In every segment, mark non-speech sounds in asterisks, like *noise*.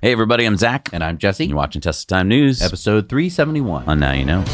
Hey, everybody, I'm Zach. And I'm Jesse. You're watching Tesla Time News. Episode 371. On Now You Know.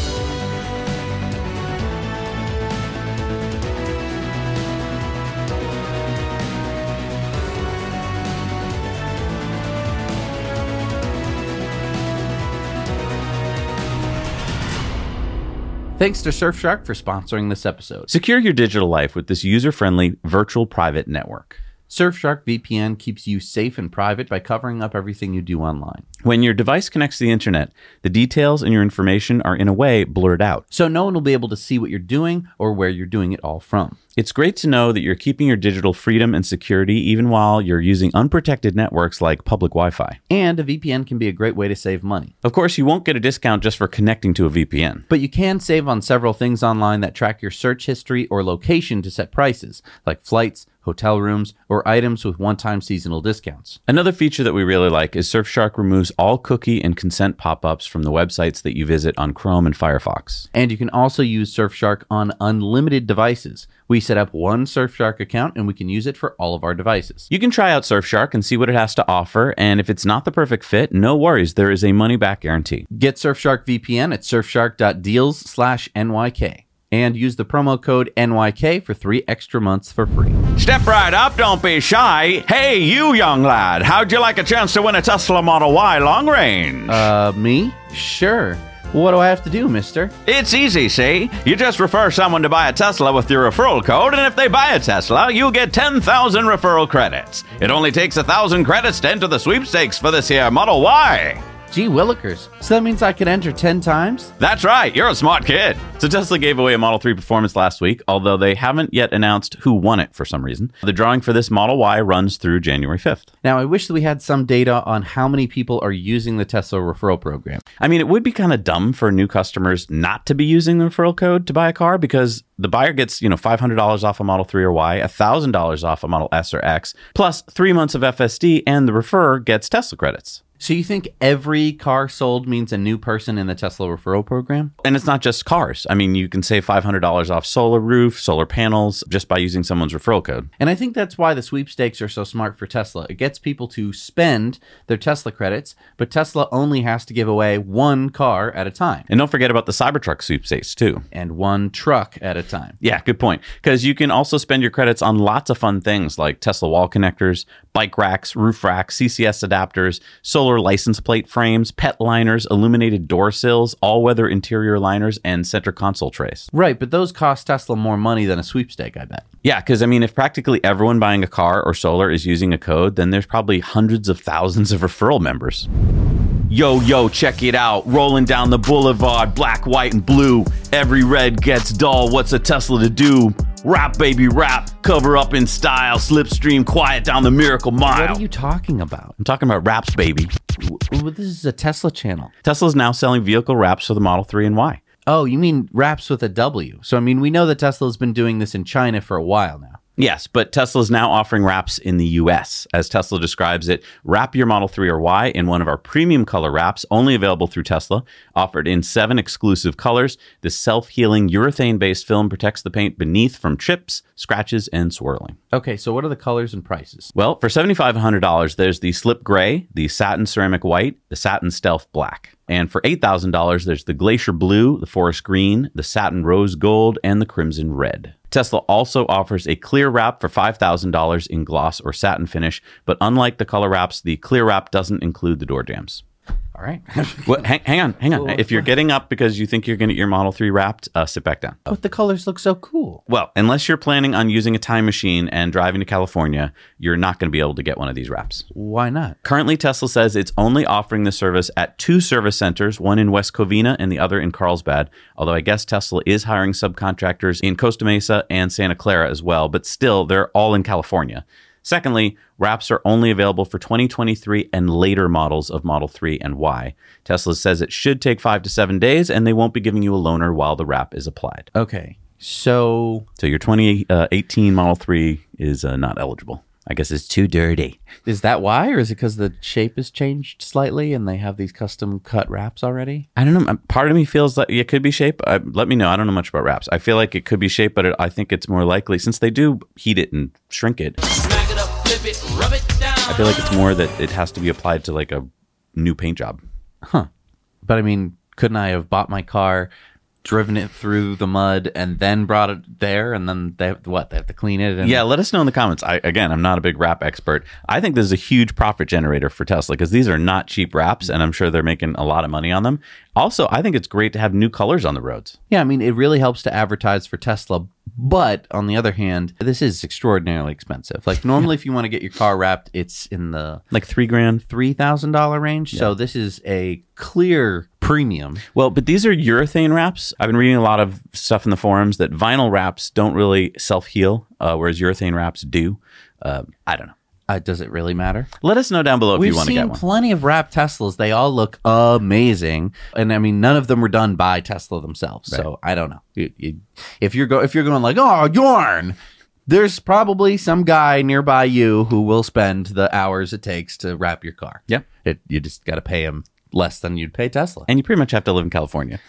Thanks to Surfshark for sponsoring this episode. Secure your digital life with this user friendly virtual private network. Surfshark VPN keeps you safe and private by covering up everything you do online. When your device connects to the internet, the details and your information are in a way blurred out. So no one will be able to see what you're doing or where you're doing it all from. It's great to know that you're keeping your digital freedom and security even while you're using unprotected networks like public Wi Fi. And a VPN can be a great way to save money. Of course, you won't get a discount just for connecting to a VPN. But you can save on several things online that track your search history or location to set prices, like flights, hotel rooms, or items with one time seasonal discounts. Another feature that we really like is Surfshark removes all cookie and consent pop ups from the websites that you visit on Chrome and Firefox. And you can also use Surfshark on unlimited devices. We set up one Surfshark account and we can use it for all of our devices. You can try out Surfshark and see what it has to offer, and if it's not the perfect fit, no worries, there is a money back guarantee. Get Surfshark VPN at surfshark.deals slash NYK and use the promo code NYK for three extra months for free. Step right up, don't be shy. Hey, you young lad, how'd you like a chance to win a Tesla Model Y long range? Uh, me? Sure. What do I have to do, mister? It's easy, see? You just refer someone to buy a Tesla with your referral code, and if they buy a Tesla, you get 10,000 referral credits. It only takes a 1,000 credits to enter the sweepstakes for this here Model Y. Gee willikers. So that means I could enter 10 times? That's right, you're a smart kid. So Tesla gave away a Model 3 Performance last week, although they haven't yet announced who won it for some reason. The drawing for this Model Y runs through January 5th. Now, I wish that we had some data on how many people are using the Tesla referral program. I mean, it would be kind of dumb for new customers not to be using the referral code to buy a car because the buyer gets, you know, $500 off a Model 3 or Y, $1,000 off a Model S or X, plus three months of FSD, and the referrer gets Tesla credits. So you think every car sold means a new person in the Tesla referral program? And it's not just cars. I mean, you can save $500 off solar roof, solar panels just by using someone's referral code. And I think that's why the sweepstakes are so smart for Tesla. It gets people to spend their Tesla credits, but Tesla only has to give away one car at a time. And don't forget about the Cybertruck sweepstakes too. And one truck at a time. Yeah, good point. Because you can also spend your credits on lots of fun things like Tesla wall connectors, bike racks, roof racks, CCS adapters, solar license plate frames, pet liners, illuminated door sills, all weather interior liners, and center console trays. Right, but those cost Tesla more money than a sweepstake, I bet. Yeah, because I mean, if practically everyone buying a car or solar is using a code, then there's probably hundreds of thousands of referral members. Yo, yo, check it out. Rolling down the boulevard, black, white, and blue. Every red gets dull. What's a Tesla to do? Rap, baby, rap. Cover up in style. Slipstream quiet down the miracle mile. What are you talking about? I'm talking about raps, baby. Well, this is a Tesla channel. Tesla's now selling vehicle wraps for the Model 3 and Y. Oh, you mean wraps with a W. So, I mean, we know that Tesla's been doing this in China for a while now. Yes, but Tesla is now offering wraps in the US. As Tesla describes it, wrap your Model 3 or Y in one of our premium color wraps, only available through Tesla, offered in seven exclusive colors. The self healing urethane based film protects the paint beneath from chips, scratches, and swirling. Okay, so what are the colors and prices? Well, for $7,500, there's the Slip Gray, the Satin Ceramic White, the Satin Stealth Black. And for $8,000, there's the Glacier Blue, the Forest Green, the Satin Rose Gold, and the Crimson Red. Tesla also offers a clear wrap for $5,000 in gloss or satin finish, but unlike the color wraps, the clear wrap doesn't include the door jambs. All right. *laughs* What, hang, hang on, hang on. If you're getting up because you think you're going to get your Model 3 wrapped, uh, sit back down. but the colors look so cool. Well, unless you're planning on using a time machine and driving to California, you're not going to be able to get one of these wraps. Why not? Currently, Tesla says it's only offering the service at two service centers, one in West Covina and the other in Carlsbad. Although I guess Tesla is hiring subcontractors in Costa Mesa and Santa Clara as well, but still, they're all in California. Secondly, wraps are only available for 2023 and later models of Model 3 and Y. Tesla says it should take five to seven days, and they won't be giving you a loaner while the wrap is applied. Okay. So So your 2018 Model 3 is uh, not eligible. I guess it's too dirty. is that why, or is it because the shape has changed slightly and they have these custom cut wraps already? I don't know. Part of me feels like it could be shape. Uh, let me know. I don't know much about wraps. I feel like it could be shape, but it, I think it's more likely since they do heat it and shrink it. I feel like it's more that it has to be applied to like a new paint job. Huh. But I mean, couldn't I have bought my car, driven it through the mud, and then brought it there, and then they have, what? They have to clean it. And Yeah, let us know in the comments. I again, I'm not a big wrap expert. I think this is a huge profit generator for Tesla because these are not cheap wraps, and I'm sure they're making a lot of money on them. Also, I think it's great to have new colors on the roads. Yeah, I mean, it really helps to advertise for Tesla. But on the other hand, this is extraordinarily expensive. Like normally, *laughs* if you want to get your car wrapped, it's in the Like three grand. three thousand dollar range. So this is a clear premium. Well, but these are urethane wraps. I've been reading a lot of stuff in the forums that vinyl wraps don't really self heal, uh, whereas urethane wraps do. Uh, I don't know. Uh, does it really matter? Let us know down below if We've you want to get one. plenty of wrapped Teslas. They all look amazing, and I mean, none of them were done by Tesla themselves. So I don't know. You- you- if you're go, if you're going like, oh, yarn, there's probably some guy nearby you who will spend the hours it takes to wrap your car. Yep. It, you just got to pay him less than you'd pay Tesla. and you pretty much have to live in California.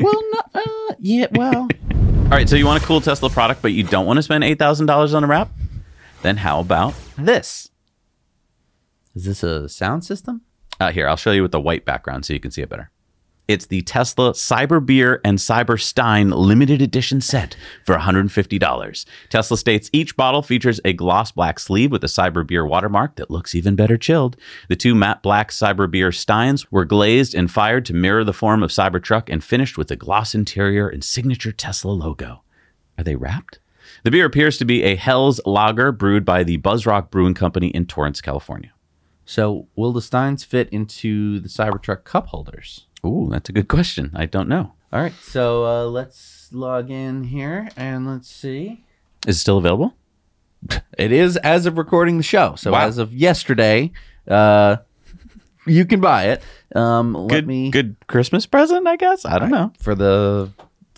well, no, uh, yeah, well, *laughs* All right, so you want a cool Tesla product, but you don't want to spend eight thousand dollars on a wrap? Then how about this? is this a sound system? Uh, here, I'll show you with the white background so you can see it better. It's the Tesla Cyber Beer and Cyber Stein limited edition set for $150. Tesla states each bottle features a gloss black sleeve with a Cyber Beer watermark that looks even better chilled. The two matte black Cyber Beer Steins were glazed and fired to mirror the form of Cybertruck and finished with a gloss interior and signature Tesla logo. Are they wrapped? The beer appears to be a Hell's Lager brewed by the Buzzrock Brewing Company in Torrance, California. So, will the Steins fit into the Cybertruck cup holders? Ooh, that's a good question. I don't know. All right, so uh, let's log in here and let's see. Is it still available? *laughs* It is as of recording the show. So Wow. as of yesterday, uh, you can buy it. Um, let good, me good Christmas present, I guess. I don't know. for the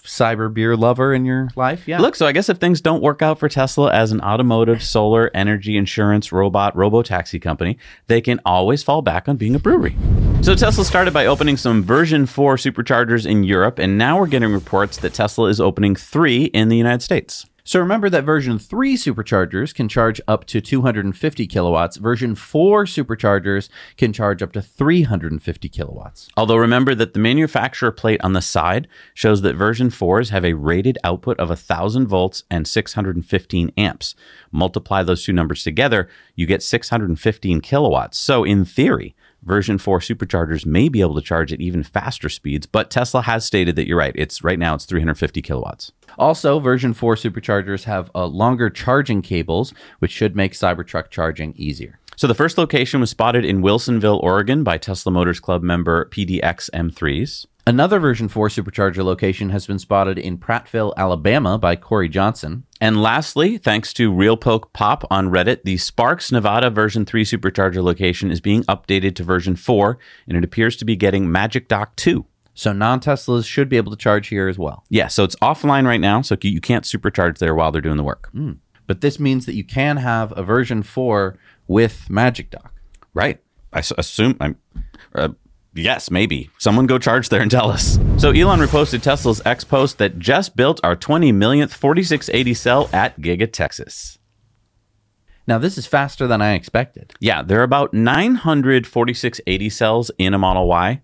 cyber beer lover in your life. Yeah. Look, so I guess if things don't work out for Tesla as an automotive, solar, energy, insurance, robot, robo taxi company, they can always fall back on being a brewery. So Tesla started by opening some version 4 superchargers in Europe, and now we're getting reports that Tesla is opening three in the United States. So remember that version 3 superchargers can charge up to 250 kilowatts. Version 4 superchargers can charge up to 350 kilowatts. Although remember that the manufacturer plate on the side shows that version 4s have a rated output of 1000 volts and 615 amps. Multiply those two numbers together, you get 615 kilowatts. So in theory, version 4 superchargers may be able to charge at even faster speeds, but Tesla has stated that you're right. It's right now it's 350 kilowatts. Also, version 4 superchargers have uh, longer charging cables, which should make Cybertruck charging easier. So the first location was spotted in Wilsonville, Oregon by Tesla Motors Club member PDX M3s. Another version 4 supercharger location has been spotted in Prattville, Alabama by Corey Johnson. And lastly, thanks to Real Poke Pop on Reddit, the Sparks Nevada version 3 supercharger location is being updated to version 4, and it appears to be getting Magic Dock 2. So non Teslas should be able to charge here as well. Yeah, so it's offline right now, so you can't supercharge there while they're doing the work. But but this means that you can have a version 4 with Magic Dock. Right. I s- assume I'm. Uh, yes, maybe. Someone go charge there and tell us. So Elon reposted Tesla's X post that just built our 20 millionth 4680 cell at Giga Texas. Now, this is faster than I expected. Yeah, there are about 900 4680 cells in a Model Y,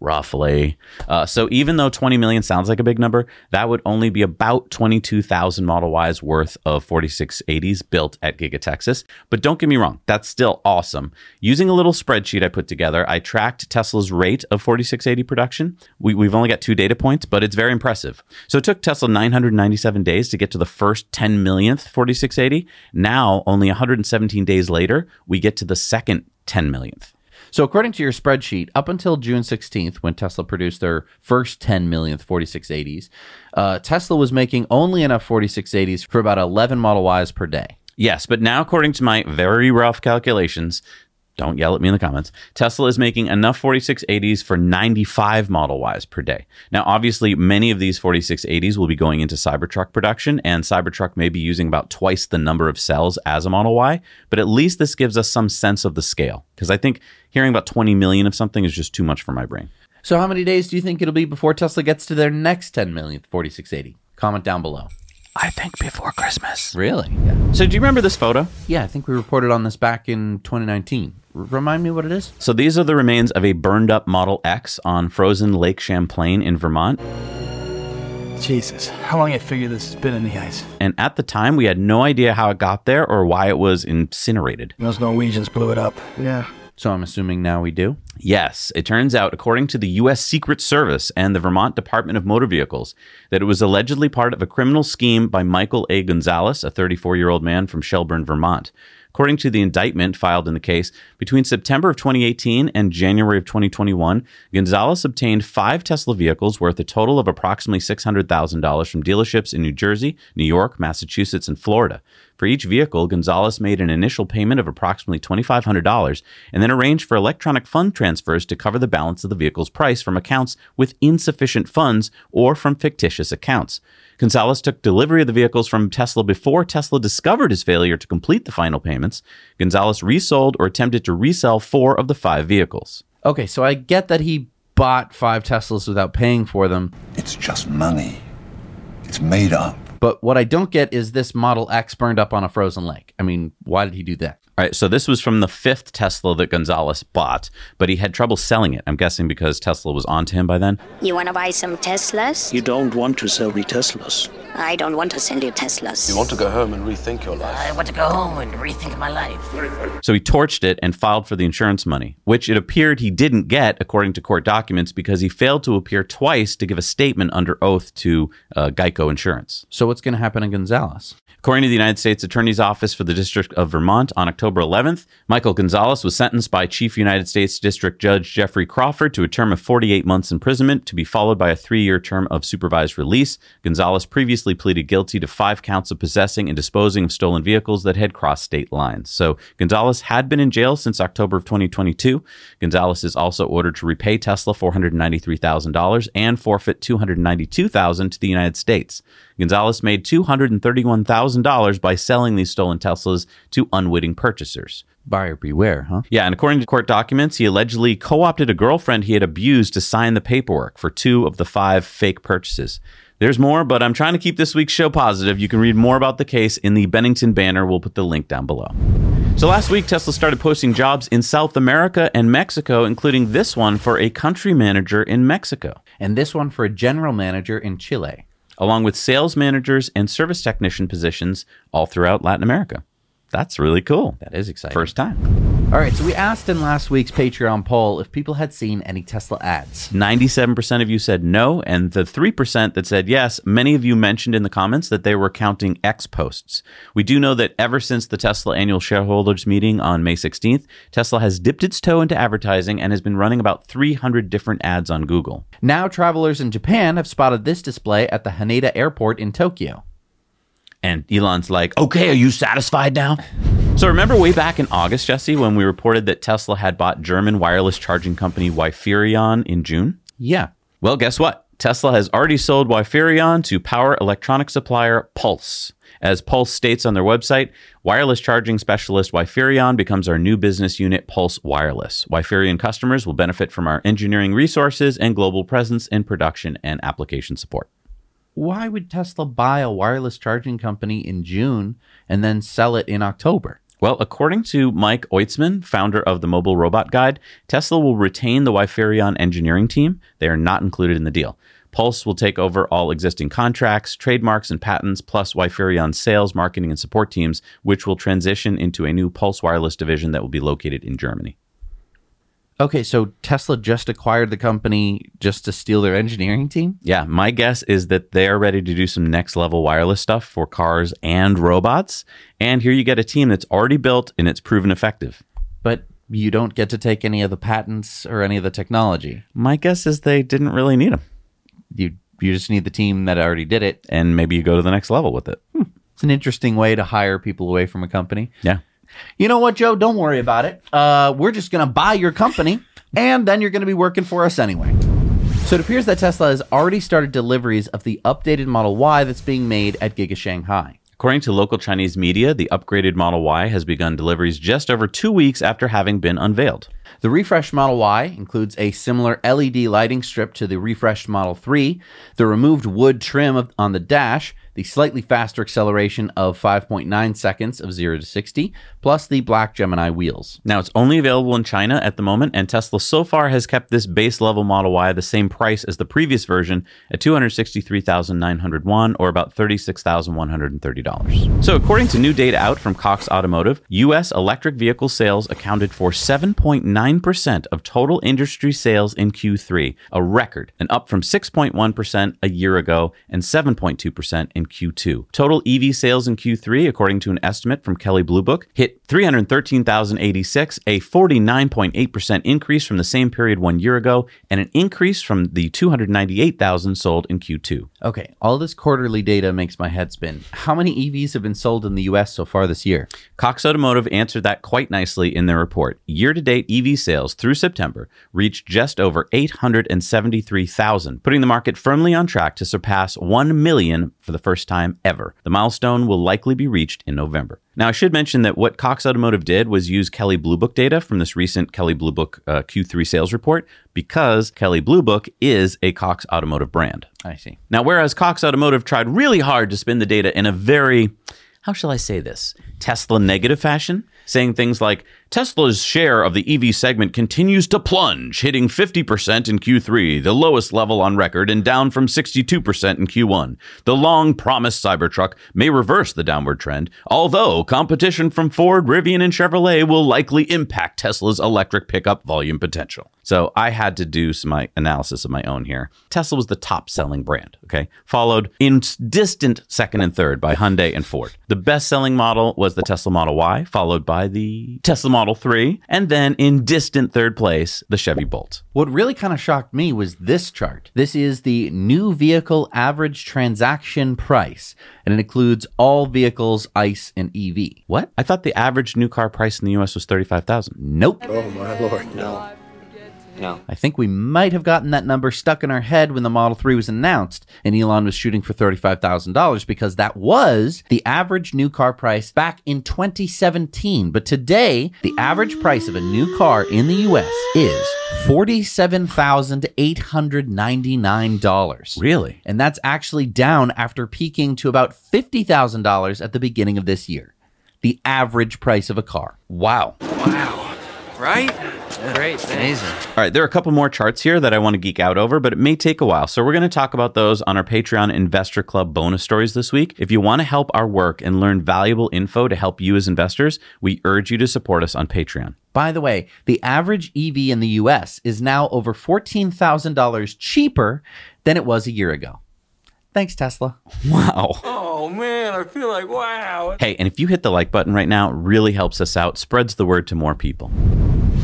roughly. Uh, so even though 20 million sounds like a big number, that would only be about 22,000 Model Ys worth of 4680s built at Giga Texas. But don't get me wrong, that's still awesome. Using a little spreadsheet I put together, I tracked Tesla's rate of 4680 production. We, we've only got two data points, but it's very impressive. So it took Tesla 997 days to get to the first 10 millionth 4680. Now, only 117 days later, we get to the second 10 millionth. So, according to your spreadsheet, up until June 16th, when Tesla produced their first 10 millionth 4680s, uh, Tesla was making only enough 4680s for about 11 Model Ys per day. Yes, but now, according to my very rough calculations, don't yell at me in the comments. Tesla is making enough 4680s for 95 Model Ys per day. Now, obviously, many of these 4680s will be going into Cybertruck production, and Cybertruck may be using about twice the number of cells as a Model Y, but at least this gives us some sense of the scale. Because I think hearing about 20 million of something is just too much for my brain. So, how many days do you think it'll be before Tesla gets to their next 10 millionth 4680? Comment down below. I think before Christmas. Really? Yeah. So, do you remember this photo? Yeah, I think we reported on this back in 2019. R- remind me what it is? So, these are the remains of a burned up Model X on frozen Lake Champlain in Vermont. Jesus, how long I figure this has been in the ice? And at the time, we had no idea how it got there or why it was incinerated. Those Norwegians blew it up. Yeah. So, I'm assuming now we do. Yes, it turns out, according to the U.S. Secret Service and the Vermont Department of Motor Vehicles, that it was allegedly part of a criminal scheme by Michael A. Gonzalez, a 34 year old man from Shelburne, Vermont. According to the indictment filed in the case, between September of 2018 and January of 2021, Gonzalez obtained five Tesla vehicles worth a total of approximately $600,000 from dealerships in New Jersey, New York, Massachusetts, and Florida. For each vehicle, Gonzalez made an initial payment of approximately $2,500 and then arranged for electronic fund transfers to cover the balance of the vehicle's price from accounts with insufficient funds or from fictitious accounts. Gonzalez took delivery of the vehicles from Tesla before Tesla discovered his failure to complete the final payments. Gonzalez resold or attempted to resell four of the five vehicles. Okay, so I get that he bought five Teslas without paying for them, It's just money. It's made up. But what I don't get is this Model X burned up on a frozen lake. I mean, why did he do that? All right, so this was from the fifth Tesla that Gonzalez bought, but he had trouble selling it. I'm guessing because Tesla was onto him by then. You want to buy some Teslas? You don't want to sell me Teslas. I don't want to sell you Teslas. You want to go home and rethink your life. I want to go home and rethink my life. So he torched it and filed for the insurance money, which it appeared he didn't get, according to court documents, because he failed to appear twice to give a statement under oath to uh, Geico Insurance. So, what's going to happen to Gonzalez? According to the United States Attorney's Office for the District of Vermont on October 11th, Michael Gonzalez was sentenced by Chief United States District Judge Geoffrey Crawford to a term of 48 months imprisonment to be followed by a three year term of supervised release. Gonzalez previously pleaded guilty to five counts of possessing and disposing of stolen vehicles that had crossed state lines. So Gonzalez had been in jail since October of 2022. Gonzalez is also ordered to repay Tesla $493,000 and forfeit $292,000 to the United States. Gonzalez made $231,000 by selling these stolen Teslas to unwitting purchasers. Buyer beware, huh? Yeah, and according to court documents, he allegedly co opted a girlfriend he had abused to sign the paperwork for two of the five fake purchases. There's more, but I'm trying to keep this week's show positive. You can read more about the case in the Bennington banner. We'll put the link down below. So last week, Tesla started posting jobs in South America and Mexico, including this one for a country manager in Mexico, And this one for a general manager in Chile. Along with sales managers and service technician positions all throughout Latin America. That's really cool. That is exciting. First time. All right, so we asked in last week's Patreon poll if people had seen any Tesla ads. 97% of you said no, and the 3% that said yes, many of you mentioned in the comments that they were counting X posts. We do know that ever since the Tesla annual shareholders meeting on May 16th, Tesla has dipped its toe into advertising and has been running about 300 different ads on Google. Now, travelers in Japan have spotted this display at the Haneda Airport in Tokyo. And Elon's like, okay, are you satisfied now? So remember way back in August, Jesse, when we reported that Tesla had bought German wireless charging company Wiferion in June? Yeah. Well, guess what? Tesla has already sold Wiferion to power electronic supplier PULS. As PULS states on their website, wireless charging specialist Wiferion becomes our new business unit, PULS Wireless. Wiferion customers will benefit from our engineering resources and global presence in production and application support. Why would Tesla buy a wireless charging company in June and then sell it in October? Well, according to Mike Oitzman, founder of the Mobile Robot Guide, Tesla will retain the Wiferion engineering team. They are not included in the deal. PULS will take over all existing contracts, trademarks, and patents, plus Wiferion's sales, marketing, and support teams, which will transition into a new PULS Wireless division that will be located in Germany. Okay, so Tesla just acquired the company just to steal their engineering team? Yeah, my guess is that they are ready to do some next level wireless stuff for cars and robots. And here you get a team that's already built and it's proven effective. But you don't get to take any of the patents or any of the technology. My guess is they didn't really need them. You you just need the team that already did it. And maybe you go to the next level with it. Hmm. It's an interesting way to hire people away from a company. Yeah. You know what, Joe? Don't worry about it. Uh, we're just going to buy your company, and then you're going to be working for us anyway. So it appears that Tesla has already started deliveries of the updated Model Y that's being made at Giga Shanghai. According to local Chinese media, the upgraded Model Y has begun deliveries just over two weeks after having been unveiled. The refreshed Model Y includes a similar LED lighting strip to the refreshed Model 3, the removed wood trim on the dash, the slightly faster acceleration of 5.9 seconds of 0 to 60, plus the black Gemini wheels. Now, it's only available in China at the moment, and Tesla so far has kept this base level Model Y the same price as the previous version at 263,900 won, or about $36,130. So, according to new data out from Cox Automotive, U.S. electric vehicle sales accounted for 7.9% of total industry sales in Q3, a record, and up from 6.1% a year ago and 7.2% in Q2. Total EV sales in Q3, according to an estimate from Kelley Blue Book, hit 313,086, a 49.8% increase from the same period one year ago, and an increase from the 298,000 sold in Q2. Okay, all this quarterly data makes my head spin. How many EVs have been sold in the US so far this year? Cox Automotive answered that quite nicely in their report. Year to date EV sales through September reached just over 873,000, putting the market firmly on track to surpass 1 million for the first time ever. The milestone will likely be reached in November. Now, I should mention that what Cox Automotive did was use Kelley Blue Book data from this recent Kelley Blue Book uh, Q3 sales report because Kelley Blue Book is a Cox Automotive brand. I see. Now, whereas Cox Automotive tried really hard to spin the data in a very, how shall I say this, Tesla negative fashion, saying things like Tesla's share of the EV segment continues to plunge, hitting 50% in Q3, the lowest level on record, and down from 62% in Q1. The long promised Cybertruck may reverse the downward trend, although competition from Ford, Rivian, and Chevrolet will likely impact Tesla's electric pickup volume potential. So I had to do some analysis of my own here. Tesla was the top selling brand, okay? Followed in distant second and third by Hyundai and Ford. The best selling model was the Tesla Model Y, followed by the Tesla Model Model 3, and then in distant third place, the Chevy Bolt. What really kind of shocked me was this chart. This is the new vehicle average transaction price, and it includes all vehicles, ICE and EV. What? I thought the average new car price in the US was 35,000. Nope. Oh my lord, no. No. I think we might have gotten that number stuck in our head when the Model 3 was announced and Elon was shooting for $35,000 because that was the average new car price back in 2017. But today, the average price of a new car in the US is $47,899. Really? And that's actually down after peaking to about $50,000 at the beginning of this year. The average price of a car. Wow. Wow. Right? Great. Amazing. All right, there are a couple more charts here that I want to geek out over, but it may take a while. So we're going to talk about those on our Patreon Investor Club bonus stories this week. If you want to help our work and learn valuable info to help you as investors, we urge you to support us on Patreon. By the way, the average EV in the US is now over $14,000 cheaper than it was a year ago. Thanks, Tesla. *laughs* Wow. Oh, man, I feel like wow. Hey, and if you hit the like button right now, it really helps us out, spreads the word to more people.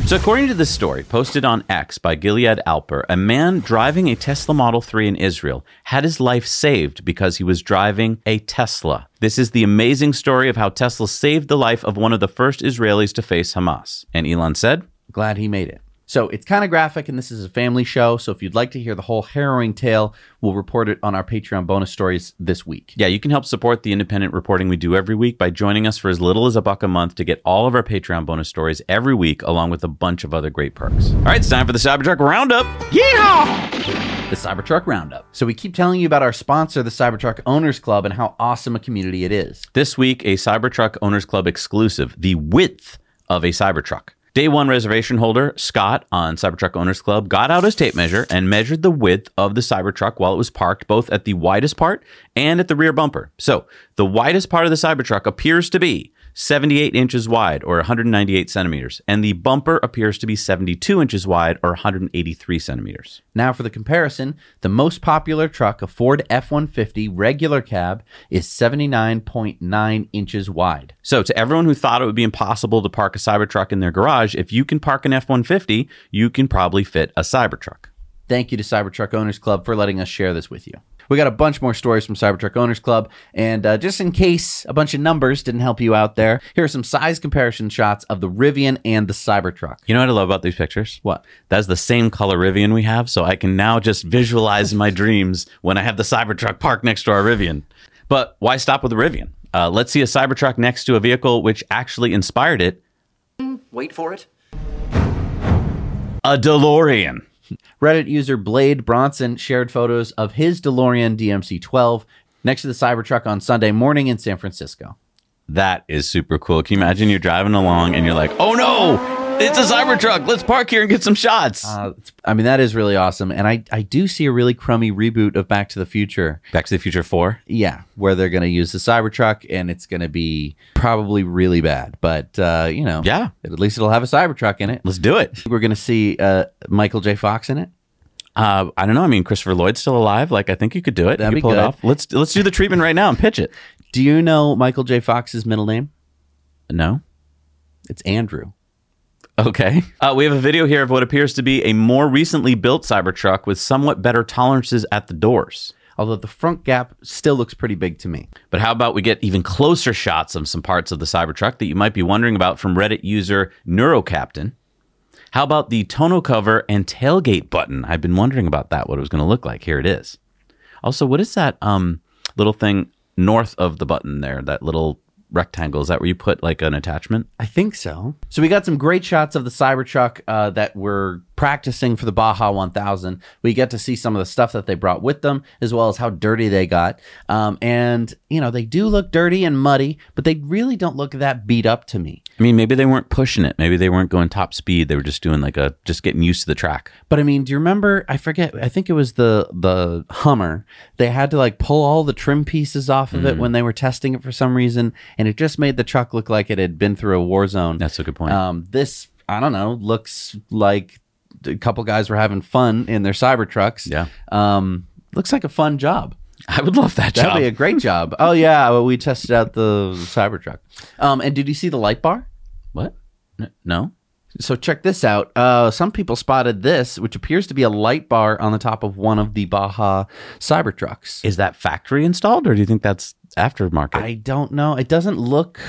So, according to this story posted on X by Gilead Alper, a man driving a Tesla Model 3 in Israel had his life saved because he was driving a Tesla. This is the amazing story of how Tesla saved the life of one of the first Israelis to face Hamas. And Elon said, Glad he made it. So it's kind of graphic, and this is a family show. So if you'd like to hear the whole harrowing tale, we'll report it on our Patreon bonus stories this week. Yeah, you can help support the independent reporting we do every week by joining us for as little as a buck a month to get all of our Patreon bonus stories every week, along with a bunch of other great perks. All right, it's time for the Cybertruck Roundup. Yeehaw the Cybertruck Roundup. So we keep telling you about our sponsor, the Cybertruck Owners Club, and how awesome a community it is. This week, a Cybertruck Owners Club exclusive, the width of a Cybertruck. Day one reservation holder Scott on Cybertruck Owners Club got out his tape measure and measured the width of the Cybertruck while it was parked both at the widest part and at the rear bumper. So the widest part of the Cybertruck appears to be 78 inches wide or 198 centimeters, and the bumper appears to be 72 inches wide or 183 centimeters. Now, for the comparison, the most popular truck, a Ford F 150 regular cab, is 79.9 inches wide. So, to everyone who thought it would be impossible to park a Cybertruck in their garage, if you can park an F 150, you can probably fit a Cybertruck. Thank you to Cybertruck Owners Club for letting us share this with you. We got a bunch more stories from Cybertruck Owners Club, and uh, just in case a bunch of numbers didn't help you out there, here are some size comparison shots of the Rivian and the Cybertruck. You know what I love about these pictures? What? That's the same color Rivian we have, so I can now just visualize my dreams when I have the Cybertruck parked next to our Rivian. But why stop with the Rivian? Uh, let's see a Cybertruck next to a vehicle which actually inspired it. Wait for it. A DeLorean. Reddit user Blade Bronson shared photos of his DeLorean DMC 12 next to the Cybertruck on Sunday morning in San Francisco. That is super cool. Can you imagine you're driving along and you're like, oh no, it's a Cybertruck. Let's park here and get some shots. Uh, I mean, that is really awesome. And I, I do see a really crummy reboot of Back to the Future. Back to the Future 4? Yeah, where they're going to use the Cybertruck and it's going to be probably really bad. But, uh, you know, Yeah. at least it'll have a Cybertruck in it. Let's do it. We're going to see uh, Michael J. Fox in it. Uh, I don't know. I mean, Christopher Lloyd's still alive. Like, I think you could do it. That'd you be pull good. it off. Let's let's do the treatment right now and pitch it. Do you know Michael J. Fox's middle name? No. It's Andrew. Okay. Uh, we have a video here of what appears to be a more recently built Cybertruck with somewhat better tolerances at the doors. Although the front gap still looks pretty big to me. But how about we get even closer shots of some parts of the Cybertruck that you might be wondering about from Reddit user NeuroCaptain? How about the tonneau cover and tailgate button? I've been wondering about that, what it was going to look like. Here it is. Also, what is that um, little thing north of the button there? That little rectangle? Is that where you put like an attachment? I think so. So we got some great shots of the Cybertruck uh, that we're practicing for the Baja 1000. We get to see some of the stuff that they brought with them, as well as how dirty they got. Um, and you know, they do look dirty and muddy, but they really don't look that beat up to me. I mean, maybe they weren't pushing it. Maybe they weren't going top speed. They were just doing like a just getting used to the track. But I mean, do you remember? I forget. I think it was the the Hummer. They had to like pull all the trim pieces off of it when they were testing it for some reason, and it just made the truck look like it had been through a war zone. That's a good point. Um, this I don't know looks like a couple guys were having fun in their Cybertrucks. Yeah. Um, looks like a fun job. I would love that That'd job. be a great job. Oh yeah, well, we tested out the Cybertruck. Um, and did you see the light bar? what? N- No. So check this out. Uh, some people spotted this, which appears to be a light bar on the top of one of the Baja Cybertrucks. Is that factory installed, or do you think that's aftermarket? I don't know. It doesn't look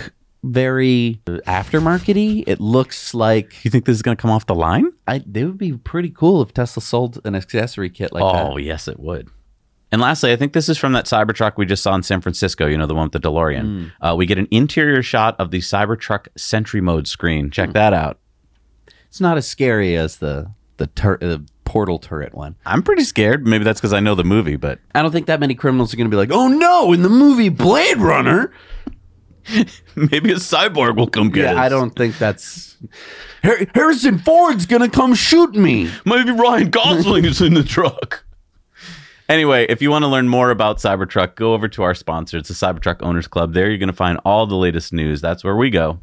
very aftermarkety. It looks like you think this is going to come off the line? I. They would be pretty cool if Tesla sold an accessory kit like that. oh, yes, it would. And lastly, I think this is from that Cybertruck we just saw in San Francisco. You know, the one with the DeLorean. Uh, we get an interior shot of the Cybertruck Sentry Mode screen. Check that out. It's not as scary as the the, tur- the portal turret one. I'm pretty scared. Maybe that's because I know the movie, but I don't think that many criminals are going to be like, "Oh no!" In the movie Blade Runner. *laughs* maybe a cyborg will come get Yeah, us. I don't think that's. Har- Harrison Ford's gonna come shoot me. Maybe Ryan Gosling is in the truck. Anyway, if you want to learn more about Cybertruck, go over to our sponsor. It's the Cybertruck Owners Club. There you're going to find all the latest news. That's where we go.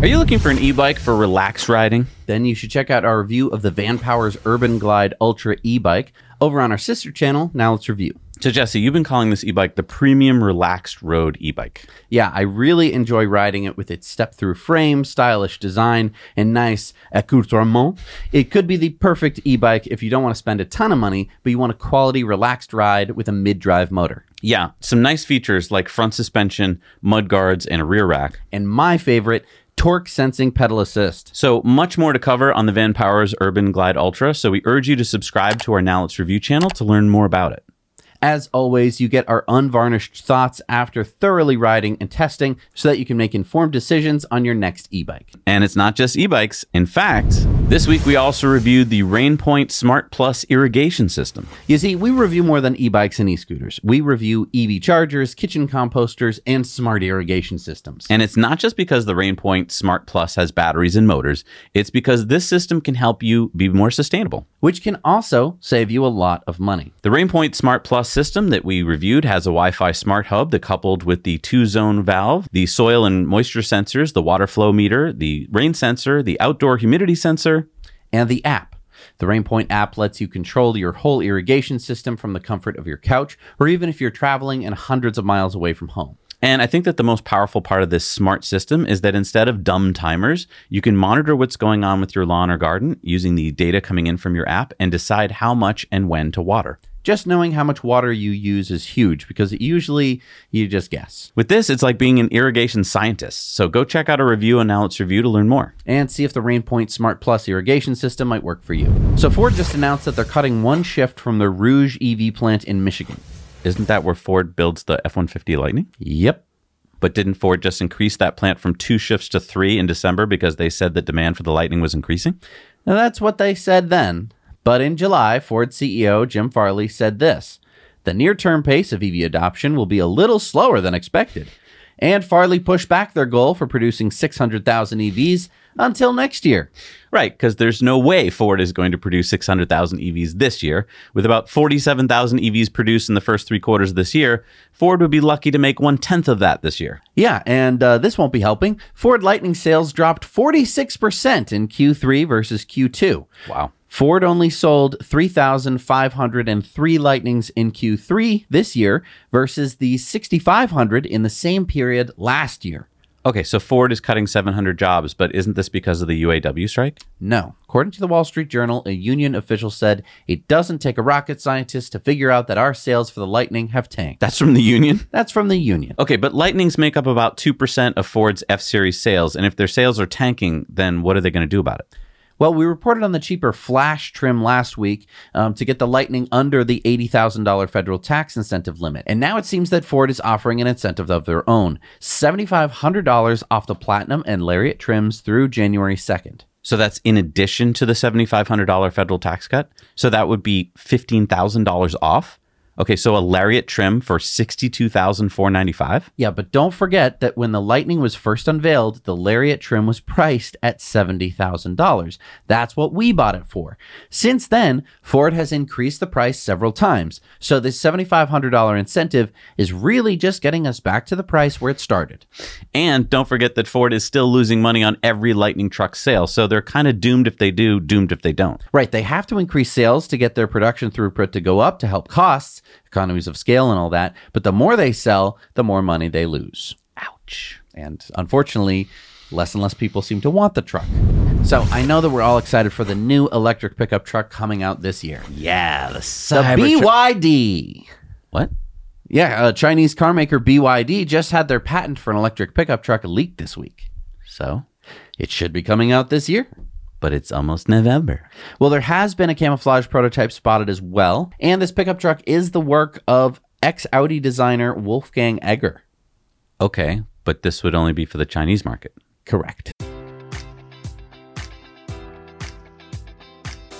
Are you looking for an e-bike for relaxed riding? Then you should check out our review of the VanPowers Urban Glide Ultra e-bike over on our sister channel. Now let's review. So Jesse, you've been calling this e-bike the premium relaxed road e-bike. Yeah, I really enjoy riding it with its step-through frame, stylish design, and nice accoutrement. It could be the perfect e-bike if you don't want to spend a ton of money, but you want a quality, relaxed ride with a mid-drive motor. Yeah, some nice features like front suspension, mud guards, and a rear rack. And my favorite, torque sensing pedal assist. So much more to cover on the VanPowers Urban Glide Ultra, so we urge you to subscribe to our Now Let's Review channel to learn more about it. As always, you get our unvarnished thoughts after thoroughly riding and testing so that you can make informed decisions on your next e bike. And it's not just e bikes. In fact, this week we also reviewed the Rainpoint Smart Plus irrigation system. You see, we review more than e bikes and e scooters. We review EV chargers, kitchen composters, and smart irrigation systems. And it's not just because the Rainpoint Smart Plus has batteries and motors, it's because this system can help you be more sustainable. Which can also save you a lot of money. The Rainpoint Smart Plus system that we reviewed has a Wi Fi smart hub that coupled with the two zone valve, the soil and moisture sensors, the water flow meter, the rain sensor, the outdoor humidity sensor, and the app. The Rainpoint app lets you control your whole irrigation system from the comfort of your couch, or even if you're traveling and hundreds of miles away from home. And I think that the most powerful part of this smart system is that instead of dumb timers, you can monitor what's going on with your lawn or garden using the data coming in from your app and decide how much and when to water just knowing how much water you use is huge because usually you just guess. With this, it's like being an irrigation scientist. So go check out a review on Now Let's Review to learn more. And see if the Rainpoint Smart Plus irrigation system might work for you. So Ford just announced that they're cutting one shift from the Rouge EV plant in Michigan. Isn't that where Ford builds the F 150 Lightning? Yep. But didn't Ford just increase that plant from two shifts to three in December because they said the demand for the Lightning was increasing? Now, that's what they said then. But in July, Ford CEO Jim Farley said this The near term pace of EV adoption will be a little slower than expected. And Farley pushed back their goal for producing 600,000 EVs until next year. Right, because there's no way Ford is going to produce 600,000 EVs this year. With about 47,000 EVs produced in the first three quarters of this year, Ford would be lucky to make one tenth of that this year. Yeah, and uh, this won't be helping. Ford Lightning sales dropped 46% in Q3 versus Q2. Wow. Ford only sold 3,503 Lightnings in Q3 this year versus the 6,500 in the same period last year. Okay, so Ford is cutting 700 jobs, but isn't this because of the UAW strike? No. According to the Wall Street Journal, a union official said it doesn't take a rocket scientist to figure out that our sales for the Lightning have tanked. That's from the union? That's from the union. Okay, but Lightnings make up about 2% of Ford's F Series sales, and if their sales are tanking, then what are they going to do about it? Well, we reported on the cheaper flash trim last week um, to get the Lightning under the $80,000 federal tax incentive limit. And now it seems that Ford is offering an incentive of their own $7,500 off the Platinum and Lariat trims through January 2nd. So that's in addition to the $7,500 federal tax cut. So that would be $15,000 off. Okay, so a lariat trim for sixty-two thousand four ninety-five. Yeah, but don't forget that when the Lightning was first unveiled, the lariat trim was priced at seventy thousand dollars. That's what we bought it for. Since then, Ford has increased the price several times, so this seventy-five hundred dollar incentive is really just getting us back to the price where it started. And don't forget that Ford is still losing money on every Lightning truck sale, so they're kind of doomed if they do, doomed if they don't. Right, they have to increase sales to get their production throughput to go up to help costs economies of scale and all that. But the more they sell, the more money they lose. Ouch. And unfortunately, less and less people seem to want the truck. So I know that we're all excited for the new electric pickup truck coming out this year. Yeah, the, the BYD. What? Yeah, a Chinese car maker BYD just had their patent for an electric pickup truck leaked this week. So it should be coming out this year but it's almost November. Well, there has been a camouflage prototype spotted as well, and this pickup truck is the work of ex Audi designer Wolfgang Egger. Okay, but this would only be for the Chinese market. Correct.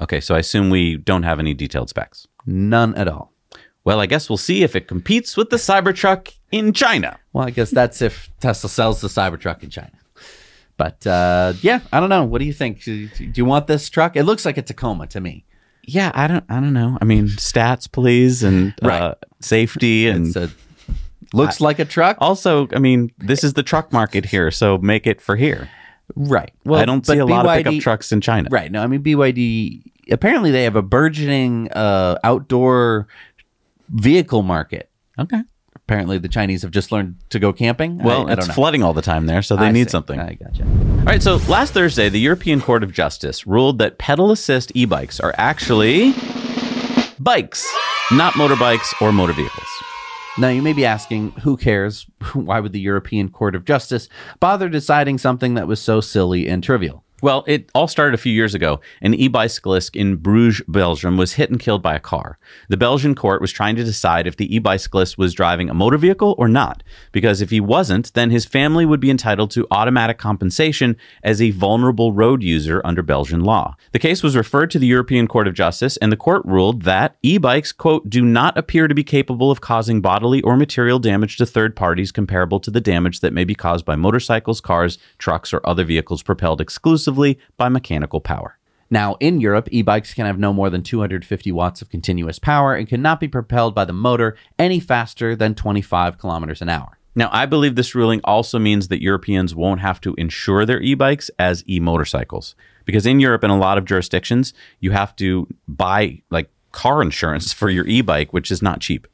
Okay, so I assume we don't have any detailed specs. None at all. Well, I guess we'll see if it competes with the Cybertruck in China. Well, I guess that's if Tesla sells the Cybertruck in China. But uh, yeah, I don't know. What do you think? Do you want this truck? It looks like a Tacoma to me. Yeah, I don't. I don't know. I mean, stats, please, and Right. uh, safety, and It's a, looks like a truck. also, I mean, this is the truck market here, so make it for here. Right. Well, I don't see a lot of pickup trucks in China. Right. No, I mean BYD. Apparently, they have a burgeoning uh, outdoor vehicle market. Okay. Apparently, the Chinese have just learned to go camping. I- Well, I, it's don't know. flooding all the time there, so they I need see. something. I gotcha. All right, so last Thursday, the European Court of Justice ruled that pedal assist e bikes are actually bikes, not motorbikes or motor vehicles. Now, you may be asking, who cares? *laughs* Why would the European Court of Justice bother deciding something that was so silly and trivial? Well, it all started a few years ago. An e bicyclist in Bruges, Belgium, was hit and killed by a car. The Belgian court was trying to decide if the e bicyclist was driving a motor vehicle or not, because if he wasn't, then his family would be entitled to automatic compensation as a vulnerable road user under Belgian law. The case was referred to the European Court of Justice, and the court ruled that e bikes, quote, do not appear to be capable of causing bodily or material damage to third parties comparable to the damage that may be caused by motorcycles, cars, trucks, or other vehicles propelled exclusively by mechanical power. Now, in Europe, e bikes can have no more than 250 watts of continuous power and cannot be propelled by the motor any faster than 25 kilometers an hour. Now, I believe this ruling also means that Europeans won't have to insure their e bikes as e motorcycles. Because in Europe, in a lot of jurisdictions, you have to buy like car insurance *laughs* for your e bike, which is not cheap.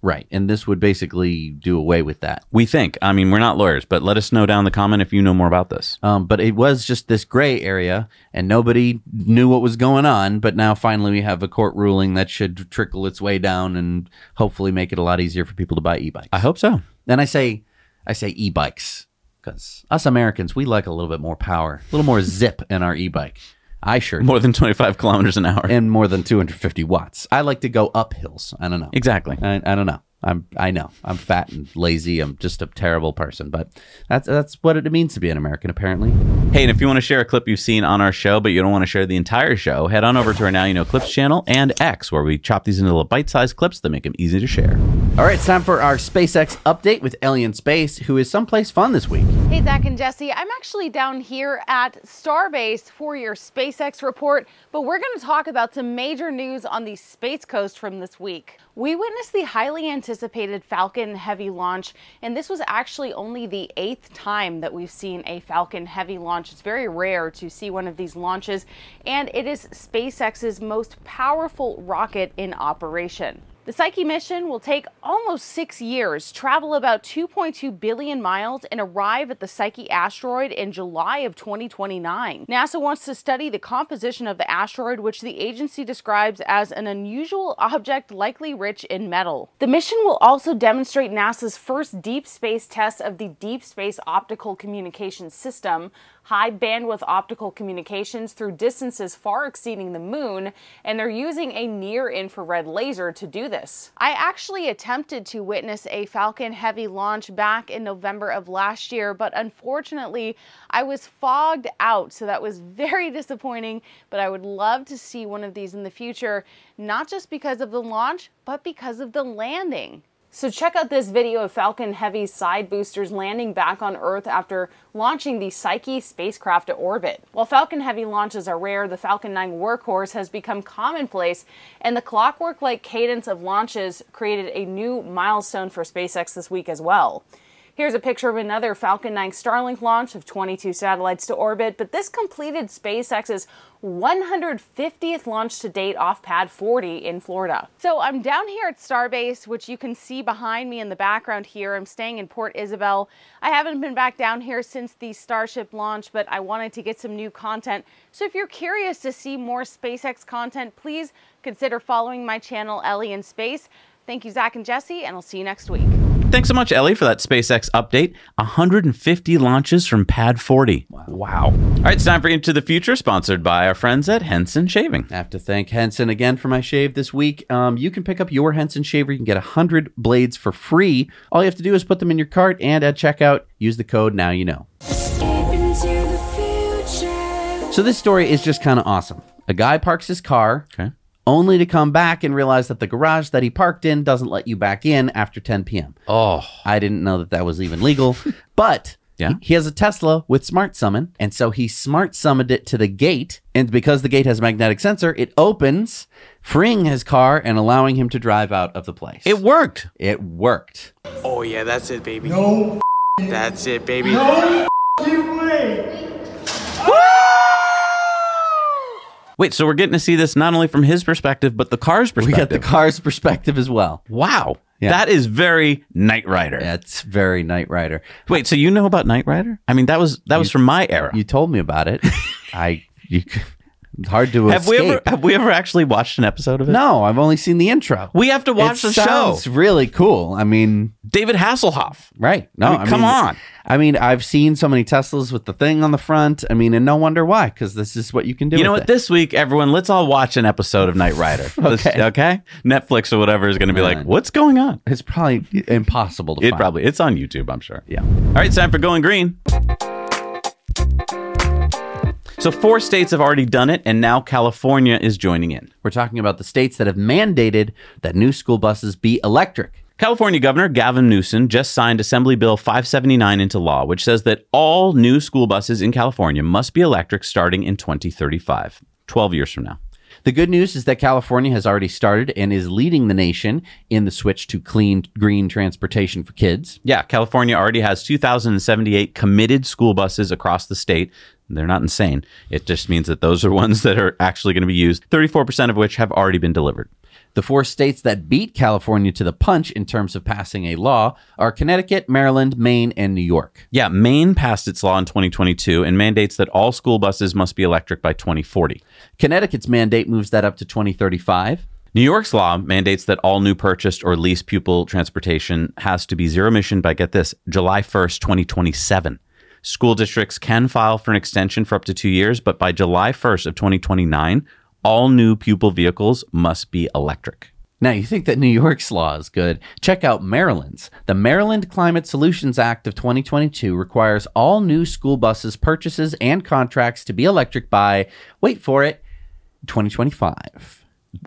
Right. And this would basically do away with that. We think. I mean, we're not lawyers, but let us know down in the comment if you know more about this. Um, but it was just this gray area, and nobody knew what was going on. But now finally, we have a court ruling that should trickle its way down and hopefully make it a lot easier for people to buy e-bikes. I hope so. And I say, I say e-bikes because us Americans we like a little bit more power, a little more zip in our e-bike. I sure do. More than 25 kilometers an hour. and more than 250 watts. I like to go up hills. I don't know. Exactly. I, I don't know. I'm I know. I'm fat and lazy. I'm just a terrible person, but that's that's what it means to be an American apparently. Hey, and if you want to share a clip you've seen on our show, but you don't want to share the entire show, head on over to our Now You Know Clips channel and X, where we chop these into little bite sized clips that make them easy to share. All right, it's time for our SpaceX update with Ellie in Space, who is someplace fun this week. Hey, Zach and Jesse. I'm actually down here at Starbase for your SpaceX report, but we're going to talk about some major news on the Space Coast from this week. We witnessed the highly anticipated Falcon Heavy launch, and this was actually only the eighth time that we've seen a Falcon Heavy launch. It's very rare to see one of these launches, and it is SpaceX's most powerful rocket in operation. The Psyche mission will take almost six years, travel about 2.2 billion miles, and arrive at the Psyche asteroid in July of 2029. NASA wants to study the composition of the asteroid, which the agency describes as an unusual object likely rich in metal. The mission will also demonstrate NASA's first deep space test of the Deep Space Optical Communications System, high bandwidth optical communications through distances far exceeding the moon, and they're using a near infrared laser to do this. I actually attempted to witness a Falcon Heavy launch back in November of last year, but unfortunately, I was fogged out, so that was *laughs* very disappointing. But I would love to see one of these in the future, not just because of the launch, but because of the landing. So check out this video of Falcon Heavy's side boosters landing back on Earth after launching the Psyche spacecraft to orbit. While Falcon Heavy launches are rare, the Falcon 9 workhorse has become commonplace, and the clockwork-like cadence of launches created a new milestone for SpaceX this week as well. Here's a picture of another Falcon 9 Starlink launch of 22 satellites to orbit, but this completed SpaceX's 150th launch to date off Pad 40 in Florida. So I'm down here at Starbase, which you can see behind me in the background here. I'm staying in Port Isabel. I haven't been back down here since the Starship launch, but I wanted to get some new content. So if you're curious to see more SpaceX content, please consider following my channel, Ellie in Space. Thank you, Zach and Jesse, and I'll see you next week. Thanks so much, Ellie, for that SpaceX update. 150 launches from Pad 40. Wow. wow. All right, it's time for Into the Future, sponsored by our friends at Henson Shaving. I have to thank Henson again for my shave this week. Um, you can pick up your Henson shaver. You can get 100 blades for free. All you have to do is put them in your cart and at checkout, use the code Now You Know. So this story is just kind of awesome. A guy parks his car. Okay only to come back and realize that the garage that he parked in doesn't let you back in after 10 p.m. Oh, I didn't know that that was even legal, *laughs* but yeah. He, he has a Tesla with Smart Summon, and so he Smart Summoned it to the gate, and because the gate has a magnetic sensor, it opens, freeing his car and allowing him to drive out of the place. It worked. It worked. Oh yeah, that's it, baby. No. That's it, baby. No way. Wait, so we're getting to see this not only from his perspective, but the car's perspective. We got the car's perspective as well. Wow. Yeah. That is very Knight Rider. That's very Knight Rider. Wait, so you know about Knight Rider? I mean, that was that you, was from my era. You told me about it. *laughs* I you hard to have escape. we ever have we ever actually watched an episode of it? No, I've only seen the intro. We have to watch it the show. It's really cool. I mean, David Hasselhoff. Right. No, I mean, I come mean, on. I mean, I've seen so many Teslas with the thing on the front. I mean, and no wonder why, because this is what you can do. You know what? It. This week, everyone, let's all watch an episode of Knight Rider. *laughs* okay. okay. Netflix or whatever is going to be like, what's going on? It's probably impossible to it find. probably it's on YouTube. I'm sure. Yeah. All right, it's time for going green. So, four states have already done it, and now California is joining in. We're talking about the states that have mandated that new school buses be electric. California Governor Gavin Newsom just signed Assembly Bill 579 into law, which says that all new school buses in California must be electric starting in 2035, 12 years from now. The good news is that California has already started and is leading the nation in the switch to clean green transportation for kids. Yeah, California already has 2,078 committed school buses across the state. They're not insane. It just means that those are *laughs* ones that are actually going to be used, 34% of which have already been delivered. The four states that beat California to the punch in terms of passing a law are Connecticut, Maryland, Maine, and New York. Yeah, Maine passed its law in 2022 and mandates that all school buses must be electric by 2040. Connecticut's mandate moves that up to 2035. New York's law mandates that all new purchased or leased pupil transportation has to be zero emission by, get this, July 1st, 2027. School districts can file for an extension for up to two years, but by July 1st of 2029, all new pupil vehicles must be electric. Now, you think that New York's law is good. Check out Maryland's. The Maryland Climate Solutions Act of 2022 requires all new school buses purchases and contracts to be electric by, wait for it, 2025.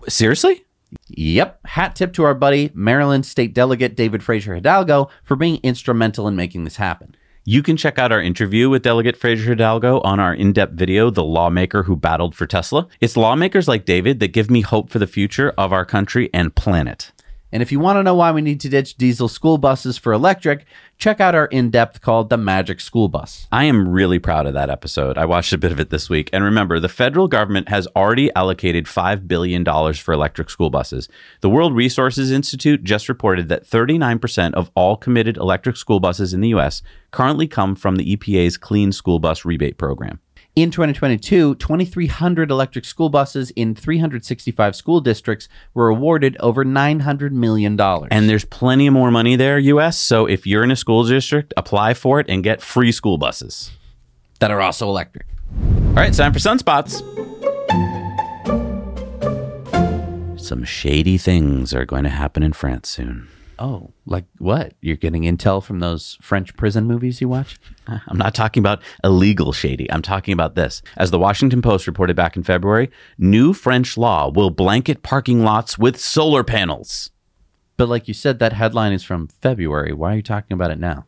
Seriously? Yep. Hat tip to our buddy, Maryland State Delegate David Fraser Hidalgo, for being instrumental in making this happen. You can check out our interview with Delegate Fraser Hidalgo on our in depth video, The Lawmaker Who Battled for Tesla. It's lawmakers like David that give me hope for the future of our country and planet. And if you want to know why we need to ditch diesel school buses for electric, check out our in depth called The Magic School Bus. I am really proud of that episode. I watched a bit of it this week. And remember, the federal government has already allocated $5 billion for electric school buses. The World Resources Institute just reported that 39% of all committed electric school buses in the U.S. currently come from the EPA's Clean School Bus Rebate Program. In 2022, 2,300 electric school buses in 365 school districts were awarded over $900 million. And there's plenty more money there, US. So if you're in a school district, apply for it and get free school buses that are also electric. All right, time for sunspots. Some shady things are going to happen in France soon. Oh, like what? You're getting intel from those French prison movies you watch? *laughs* I'm not talking about illegal shady. I'm talking about this. As the Washington Post reported back in February, new French law will blanket parking lots with solar panels. But like you said, that headline is from February. Why are you talking about it now?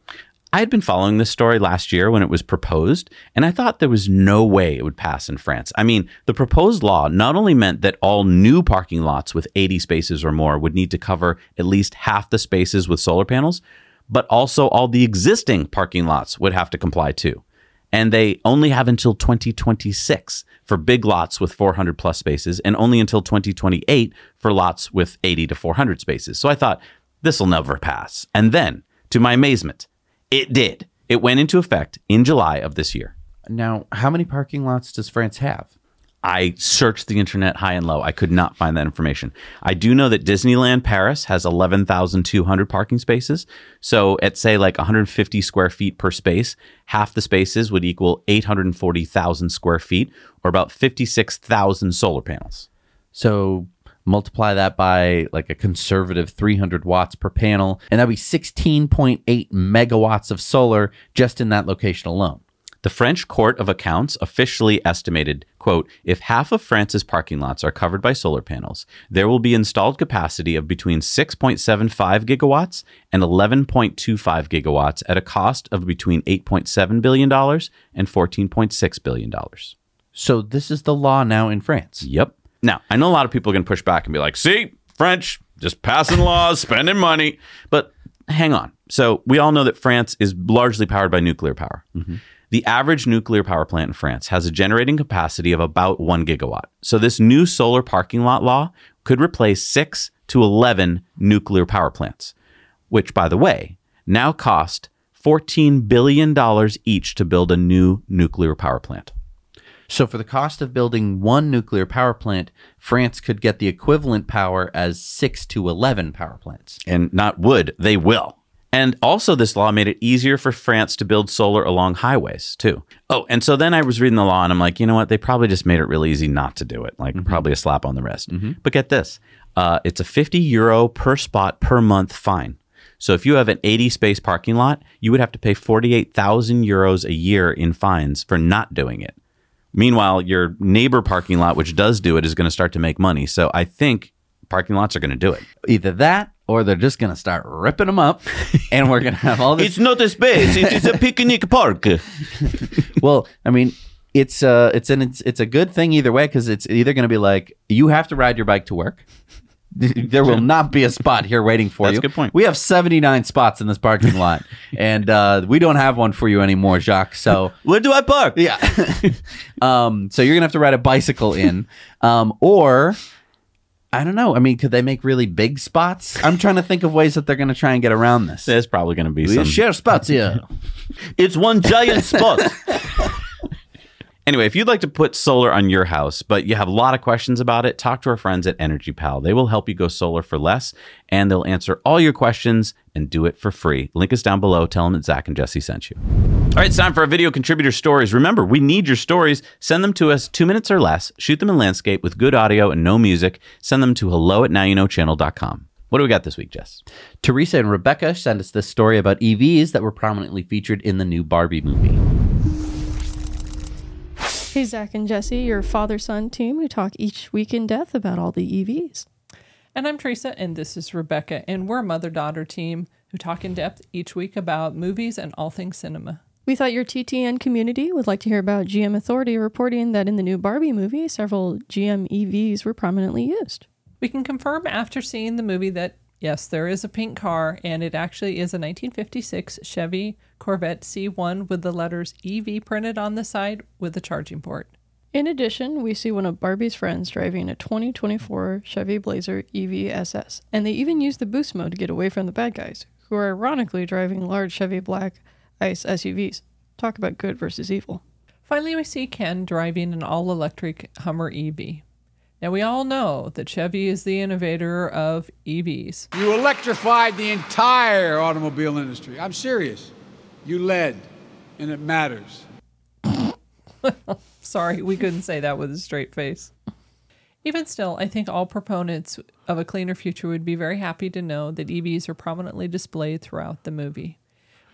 I had been following this story last year when it was proposed, and I thought there was no way it would pass in France. I mean, the proposed law not only meant that all new parking lots with 80 spaces or more would need to cover at least half the spaces with solar panels, but also all the existing parking lots would have to comply too. And they only have until 2026 for big lots with 400 plus spaces, and only until 2028 for lots with 80 to 400 spaces. So I thought, this will never pass. And then, to my amazement, it did. It went into effect in July of this year. Now, how many parking lots does France have? I searched the internet high and low. I could not find that information. I do know that Disneyland Paris has 11,200 parking spaces. So at say like 150 square feet per space, half the spaces would equal 840,000 square feet or about 56,000 solar panels. So multiply that by like a conservative 300 watts per panel, and that'd be 16.8 megawatts of solar just in that location alone. The French Court of Accounts officially estimated, quote, if half of France's parking lots are covered by solar panels, there will be installed capacity of between 6.75 gigawatts and 11.25 gigawatts at a cost of between $8.7 billion and $14.6 billion. So this is the law now in France. Yep. Now, I know a lot of people are going to push back and be like, see, French, just passing *laughs* laws, spending money. But hang on. So we all know that France is largely powered by nuclear power. Mm-hmm. The average nuclear power plant in France has a generating capacity of about one gigawatt. So this new solar parking lot law could replace six to 11 nuclear power plants, which, by the way, now cost $14 billion each to build a new nuclear power plant. So, for the cost of building one nuclear power plant, France could get the equivalent power as six to 11 power plants. And not would, they will. And also, this law made it easier for France to build solar along highways, too. Oh, and so then I was reading the law and I'm like, you know what? They probably just made it really easy not to do it. Like, mm-hmm. probably a slap on the wrist. Mm-hmm. But get this uh, it's a 50 euro per spot per month fine. So if you have an 80 space parking lot, you would have to pay 48,000 euros a year in fines for not doing it. Meanwhile, your neighbor parking lot, which does do it, is going to start to make money. So I think parking lots are going to do it. Either that or they're just going to start ripping them up *laughs* and we're going to have all this. it's not a space, it is a picnic park. *laughs* well, I mean, it's uh it's an it's, it's a good thing either way because it's either going to be like you have to ride your bike to work *laughs* there will not be a spot here waiting for That's you. That's a good point. We have 79 spots in this parking lot, *laughs* and uh, we don't have one for you anymore, Jacques. So *laughs* where do I park? Yeah. um, so you're gonna have to ride a bicycle in, um, or I don't know. I mean, could they make really big spots? I'm trying to think of ways that they're gonna try and get around this. There's probably gonna be we some share spots here. it's one giant spot. Anyway, if you'd like to put solar on your house, but you have a lot of questions about it, talk to our friends at Energy Pal. They will help you go solar for less, and they'll answer all your questions and do it for free. Link is down below. Tell them that Zach and Jesse sent you. All right, it's time for our video contributor stories. Remember, we need your stories. Send them to us two minutes or less. Shoot them in landscape with good audio and no music. Send them to hello at nowyouknowchannel.com. What do we got this week, Jess? Teresa and Rebecca sent us this story about EVs that were prominently featured in the new Barbie movie. Hey, Zach and Jesse, your father son team who talk each week in depth about all the EVs. And I'm Teresa, and this is Rebecca, and we're a mother daughter team who talk in depth each week about movies and all things cinema. We thought your TTN community would like to hear about GM Authority reporting that in the new Barbie movie, several GM EVs were prominently used. We can confirm after seeing the movie that Yes, there is a pink car, and it actually is a 1956 Chevy Corvette C1 with the letters EV printed on the side with a charging port. In addition, we see one of Barbie's friends driving a 2024 Chevy Blazer EV SS, and they even use the boost mode to get away from the bad guys, who are ironically driving large Chevy Black ICE SUVs. Talk about good versus evil. Finally, we see Ken driving an all electric Hummer EV. Now, we all know that Chevy is the innovator of EVs. You electrified the entire automobile industry. I'm serious. You led, and it matters. *laughs* Sorry, we couldn't say that with a straight face. Even still, I think all proponents of a cleaner future would be very happy to know that EVs are prominently displayed throughout the movie,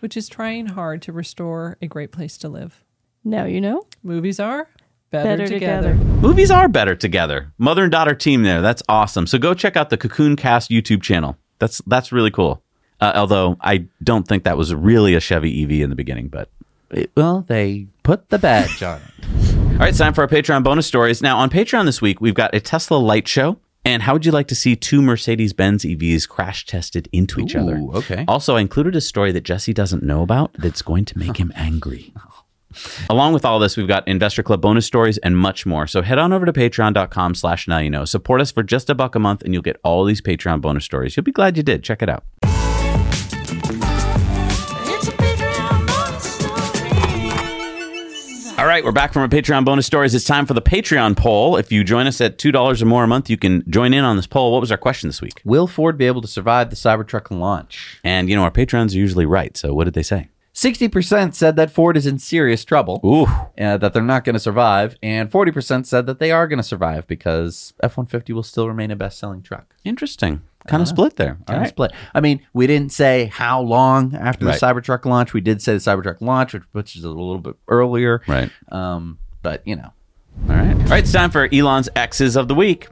which is trying hard to restore a great place to live. Now you know. Movies are better, Better together. together. Movies are better together. Mother and daughter team there. That's awesome. So go check out the Cocoon Cast YouTube channel. That's that's really cool. Uh, although I don't think that was really a Chevy EV in the beginning, but It- well, they put the badge on it. *laughs* All right, it's time for our Patreon bonus stories. Now, on Patreon this week, we've got a Tesla light show. And how would you like to see two Mercedes Benz EVs crash tested into each other? Okay. Also, I included a story that Jesse doesn't know about that's going to make him *laughs* angry. Along with all this, we've got Investor Club bonus stories and much more. So head on over to patreon.com slash now you know. Support us for just a buck a month and you'll get all these Patreon bonus stories. You'll be glad you did. Check it out. All right, we're back from our Patreon bonus stories. It's time for the Patreon poll. If you join us at $2 or more a month, you can join in on this poll. What was our question this week? Will Ford be able to survive the Cybertruck launch? And, you know, our Patrons are usually right. So what did they say? 60% said that Ford is in serious trouble, Ooh. uh, that they're not going to survive, and 40% said that they are going to survive because F 150 will still remain a best selling truck. Interesting. Kind of split there. Kind of right. split. I mean, we didn't say how long after Right. the Cybertruck launch. We did say the Cybertruck launch, which which is a little bit earlier. Right. Um, but, you know, All right. All right, it's time for Elon's X's of the week.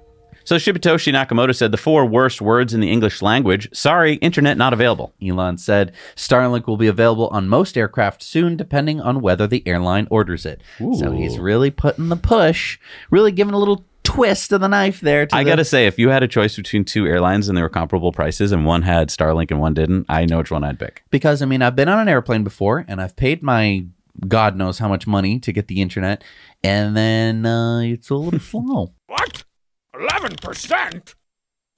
So Shibetoshi Nakamoto said the four worst words in the English language. Sorry, internet not available. Elon said Starlink will be available on most aircraft soon, depending on whether the airline orders it. So he's really putting the push, really giving a little twist of the knife there. To I the- got to say, if you had a choice between two airlines and they were comparable prices and one had Starlink and one didn't, I know which one I'd pick. because I mean I've been on an airplane before and I've paid my God knows how much money to get the internet, and then uh, it's a little slow. What? 11%?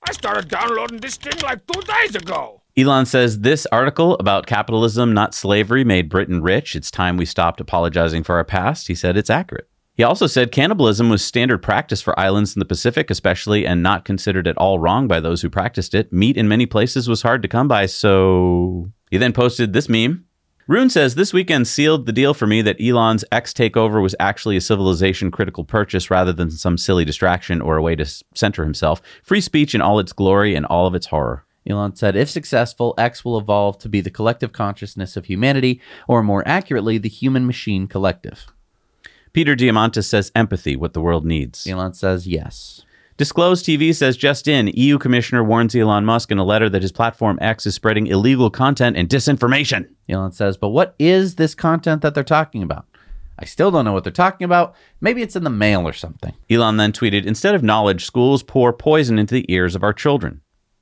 I started downloading this thing like two days ago. Elon says this article about capitalism, not slavery, made Britain rich. It's time we stopped apologizing for our past. He said it's accurate. He also said cannibalism was standard practice for islands in the Pacific, especially, and not considered at all wrong by those who practiced it. Meat in many places was hard to come by, so. He then posted this meme. Rune says this weekend sealed the deal for me that Elon's X takeover was actually a civilization critical purchase rather than some silly distraction or a way to center himself. Free speech in all its glory and all of its horror. Elon said, if successful, X will evolve to be the collective consciousness of humanity, or more accurately, the human machine collective. Peter Diamandis says empathy, what the world needs. Elon says yes. Disclosed TV says just in, EU Commissioner warns Elon Musk in a letter that his platform X is spreading illegal content and disinformation. Elon says, but what is this content that they're talking about? I still don't know what they're talking about. Maybe it's in the mail or something. Elon then tweeted, instead of knowledge, schools pour poison into the ears of our children.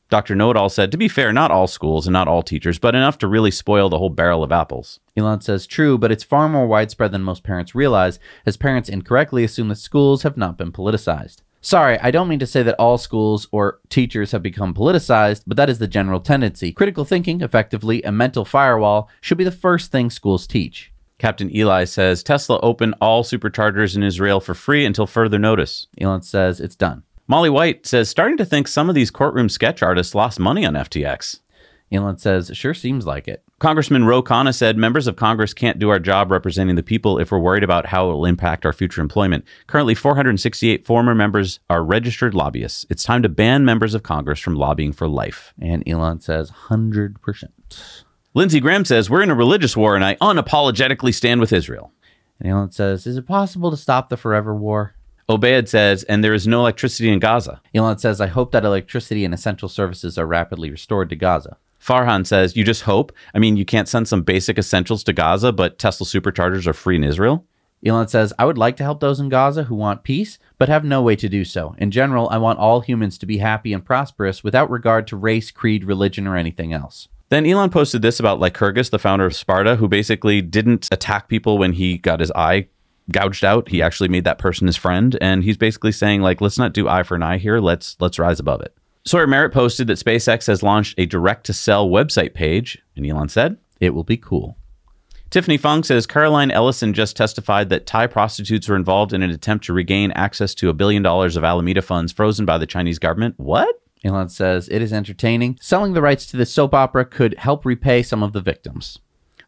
Dr. Know It All said, to be fair, not all schools and not all teachers, but enough to really spoil the whole barrel of apples. Elon says, true, but it's far more widespread than most parents realize, as parents incorrectly assume that schools have not been politicized. Sorry, I don't mean to say that all schools or teachers have become politicized, but that is the general tendency. Critical thinking, effectively, a mental firewall, should be the first thing schools teach. Captain Eli says, Tesla opened all superchargers in Israel for free until further notice. Elon says, it's done. Molly White says, starting to think some of these courtroom sketch artists lost money on FTX. Elon says, sure seems like it. Congressman Ro Khanna said members of Congress can't do our job representing the people if we're worried about how it will impact our future employment. Currently, 468 former members are registered lobbyists. It's time to ban members of Congress from lobbying for life. And Elon says, 100%. Lindsey Graham says, We're in a religious war and I unapologetically stand with Israel. And Elon says, is it possible to stop the forever war? Obed says, And there is no electricity in Gaza. Elon says, I hope that electricity and essential services are rapidly restored to Gaza. Farhan says, You just hope? I mean, you can't send some basic essentials to Gaza, but Tesla superchargers are free in Israel? Elon says, I would like to help those in Gaza who want peace, but have no way to do so. In general, I want all humans to be happy and prosperous without regard to race, creed, religion, or anything else. Then Elon posted this about Lycurgus, the founder of Sparta, who basically didn't attack people when he got his eye gouged out. He actually made that person his friend, and he's basically saying like, let's not do eye for an eye here. Let's let's rise above it. Sawyer Merritt posted that SpaceX has launched a direct to sell website page, and Elon said it will be cool. Tiffany Fong says Caroline Ellison just testified that Thai prostitutes were involved in an attempt to regain access to a billion dollars of Alameda funds frozen by the Chinese government. What? Elon says it is entertaining. Selling the rights to this soap opera could help repay some of the victims.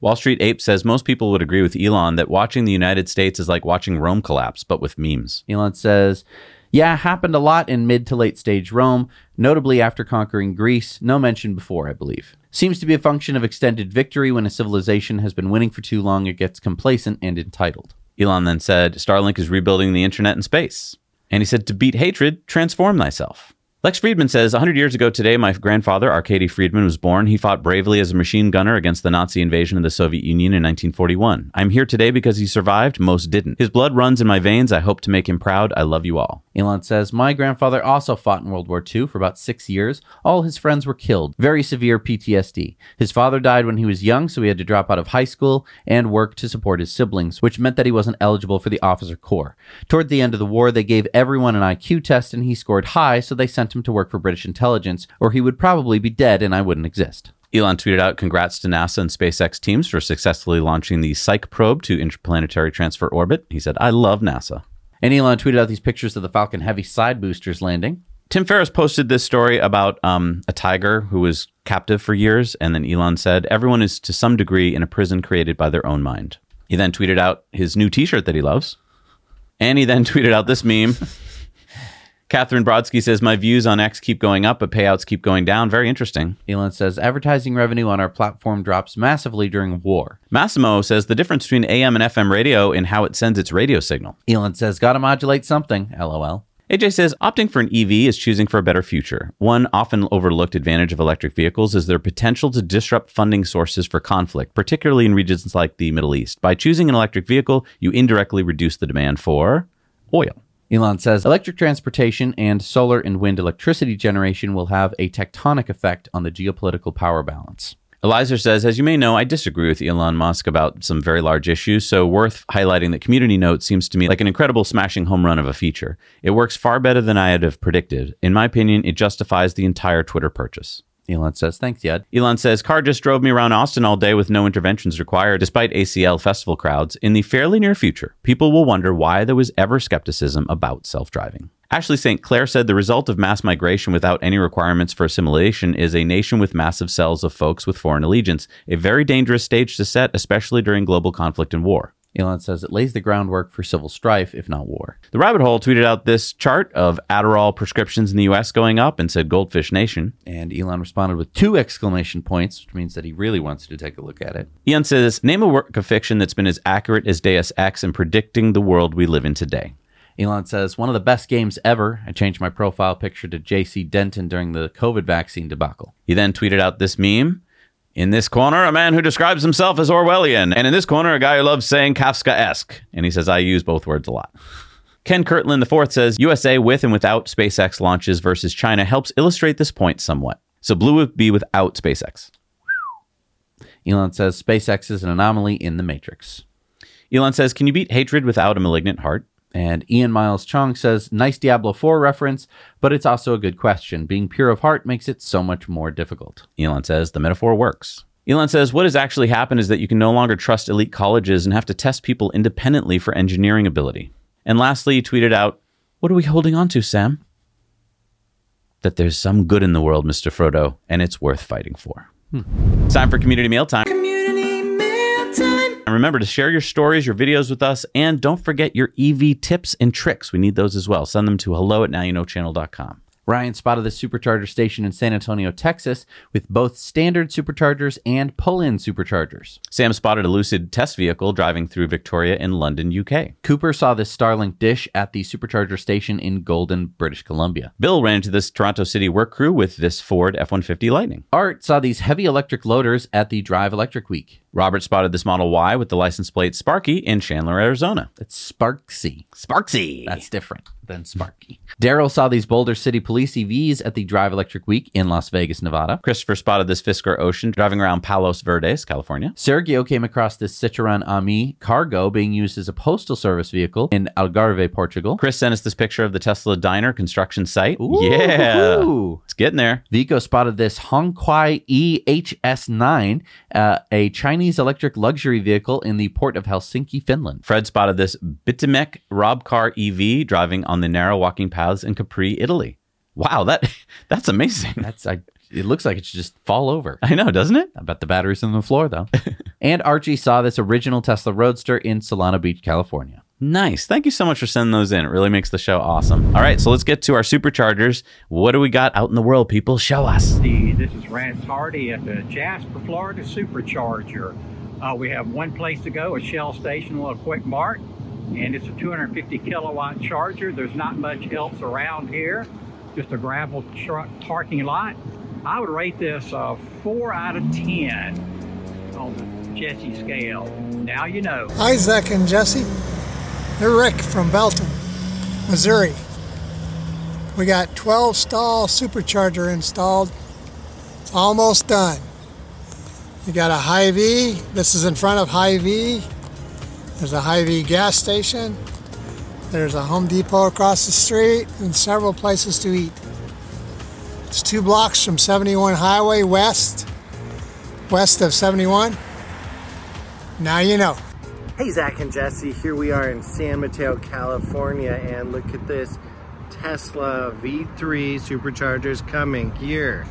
Wall Street Ape says most people would agree with Elon that watching the United States is like watching Rome collapse, but with memes. Elon says, yeah, happened a lot in mid to late stage Rome, notably after conquering Greece, no mention before, I believe. Seems to be a function of extended victory when a civilization has been winning for too long, it gets complacent and entitled. Elon then said, Starlink is rebuilding the internet in space. And he said, to beat hatred, transform thyself. Lex Fridman says, 100 years ago today, my grandfather, Arkady Fridman, was born. He fought bravely as a machine gunner against the Nazi invasion of the Soviet Union in 1941. I'm here today because he survived. Most didn't. His blood runs in my veins. I hope to make him proud. I love you all. Elon says, My grandfather also fought in World War II for about six years. All his friends were killed. Very severe PTSD. His father died when he was young, so he had to drop out of high school and work to support his siblings, which meant that he wasn't eligible for the officer corps. Toward the end of the war, they gave everyone an IQ test and he scored high, so they sent him to work for British intelligence, or he would probably be dead and I wouldn't exist. Elon tweeted out, Congrats to NASA and SpaceX teams for successfully launching the Psyche probe to interplanetary transfer orbit. He said, I love NASA. And Elon tweeted out these pictures of the Falcon Heavy side boosters landing. Tim Ferriss posted this story about um, a tiger who was captive for years. And then Elon said, Everyone is to some degree in a prison created by their own mind. He then tweeted out his new t shirt that he loves. And he then *laughs* tweeted out this meme. Catherine Brodsky says, My views on X keep going up, but payouts keep going down. Very interesting. Elon says, Advertising revenue on our platform drops massively during war. Massimo says, The difference between AM and FM radio and how it sends its radio signal. Elon says, Gotta modulate something. LOL. AJ says, opting for an EV is choosing for a better future. One often overlooked advantage of electric vehicles is their potential to disrupt funding sources for conflict, particularly in regions like the Middle East. By choosing an electric vehicle, you indirectly reduce the demand for oil. Elon says electric transportation and solar and wind electricity generation will have a tectonic effect on the geopolitical power balance. Eliezer says, as you may know, I disagree with Elon Musk about some very large issues, so worth highlighting that Community Note seems to me like an incredible smashing home run of a feature. It works far better than I had have predicted. In my opinion, it justifies the entire Twitter purchase. Elon says, thanks, Yud. Elon says, car just drove me around Austin all day with no interventions required, despite ACL festival crowds. In the fairly near future, people will wonder why there was ever skepticism about self driving. Ashley St. Clair said the result of mass migration without any requirements for assimilation is a nation with massive cells of folks with foreign allegiance, a very dangerous stage to set, especially during global conflict and war. Elon says it lays the groundwork for civil strife, if not war. The Rabbit Hole tweeted out this chart of Adderall prescriptions in the US going up and said Goldfish Nation. And Elon responded with two exclamation points, which means that he really wants you to take a look at it. Elon says, Name a work of fiction that's been as accurate as Deus Ex in predicting the world we live in today. Elon says, one of the best games ever. I changed my profile picture to JC Denton during the COVID vaccine debacle. He then tweeted out this meme. In this corner, a man who describes himself as Orwellian. And in this corner, a guy who loves saying Kafka esque. And he says, I use both words a lot. Ken Kirtland IV says USA with and without SpaceX launches versus China helps illustrate this point somewhat. So blue would be without SpaceX. Elon says SpaceX is an anomaly in the matrix. Elon says, Can you beat hatred without a malignant heart? And Ian Miles Cheong says, nice Diablo 4 reference, but it's also a good question. Being pure of heart makes it so much more difficult. Elon says, the metaphor works. Elon says, what has actually happened is that you can no longer trust elite colleges and have to test people independently for engineering ability. And lastly, he tweeted out, What are we holding on to, Sam? That there's some good in the world, Mr. Frodo, and it's worth fighting for. Hmm. It's time for community meal time. Remember to share your stories, your videos with us, and don't forget your EV tips and tricks. We need those as well. Send them to hello at nowyouknowchannel.com. Ryan spotted the supercharger station in San Antonio, Texas, with both standard superchargers and pull in superchargers. Sam spotted a Lucid test vehicle driving through Victoria in London, UK. Cooper saw this Starlink dish at the supercharger station in Golden, British Columbia. Bill ran into this Toronto City work crew with this Ford F 150 Lightning. Art saw these heavy electric loaders at the Drive Electric Week. Robert spotted this Model Y with the license plate Sparky in Chandler, Arizona. It's Sparksy. Sparksy. That's different than Sparky. Daryl saw these Boulder City Police EVs at the Drive Electric Week in Las Vegas, Nevada. Christopher spotted this Fisker Ocean driving around Palos Verdes, California. Sergio came across this Citroen Ami Cargo being used as a postal service vehicle in Algarve, Portugal. Chris sent us this picture of the Tesla Diner construction site. Ooh, yeah. Ooh. It's getting there. Vico spotted this Hongqi EHS9, uh, a Chinese electric luxury vehicle in the port of Helsinki, Finland. Fred spotted this Bitimek Robcar EV driving on the narrow walking paths in Capri, Italy. Wow, that *laughs* that's amazing. That's I, it looks like it should just fall over. I know, doesn't it? I bet the battery's on the floor though. *laughs* and Archie saw this original Tesla Roadster in Solana Beach, California. Nice. Thank you so much for sending those in. It really makes the show awesome. All right, so let's get to our superchargers. What do we got out in the world, people? Show us. The, this is Rance Hardy at the Jasper, Florida Supercharger. Uh, we have one place to go, a Shell station, a little quick mart, and it's a 250 kilowatt charger. There's not much else around here. just a gravel truck parking lot. I would rate this a 4 out of 10 on the Jesse scale. Now you know. Hi, Zach and Jesse. They're Rick from Belton, Missouri. We got 12 stall supercharger installed. It's almost done. You got a Hy-Vee. This is in front of Hy-Vee. There's a Hy-Vee gas station. There's a Home Depot across the street and several places to eat. It's two blocks from 71 Highway west, west of 71. Now you know. Hey, Zach and Jesse. Here we are in San Mateo, California, and look at this Tesla V3 superchargers coming here.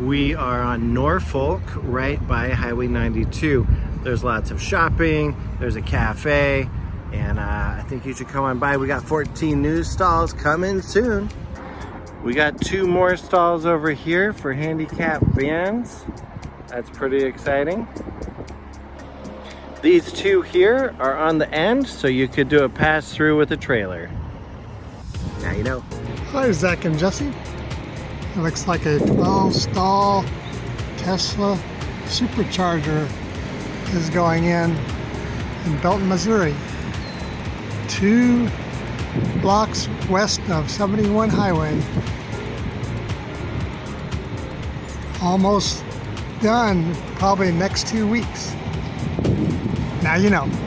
We are on Norfolk, right by Highway 92. There's lots of shopping, there's a cafe, and uh, I think you should come on by. We got 14 new stalls coming soon. We got two more stalls over here for handicap vans. That's pretty exciting. These two here are on the end, so you could do a pass through with a trailer. Now you know. Hi, Zach and Jesse. It looks like a 12 stall Tesla supercharger is going in in Belton, Missouri. Two blocks west of 71 Highway. Almost done, probably next two weeks. Now you know.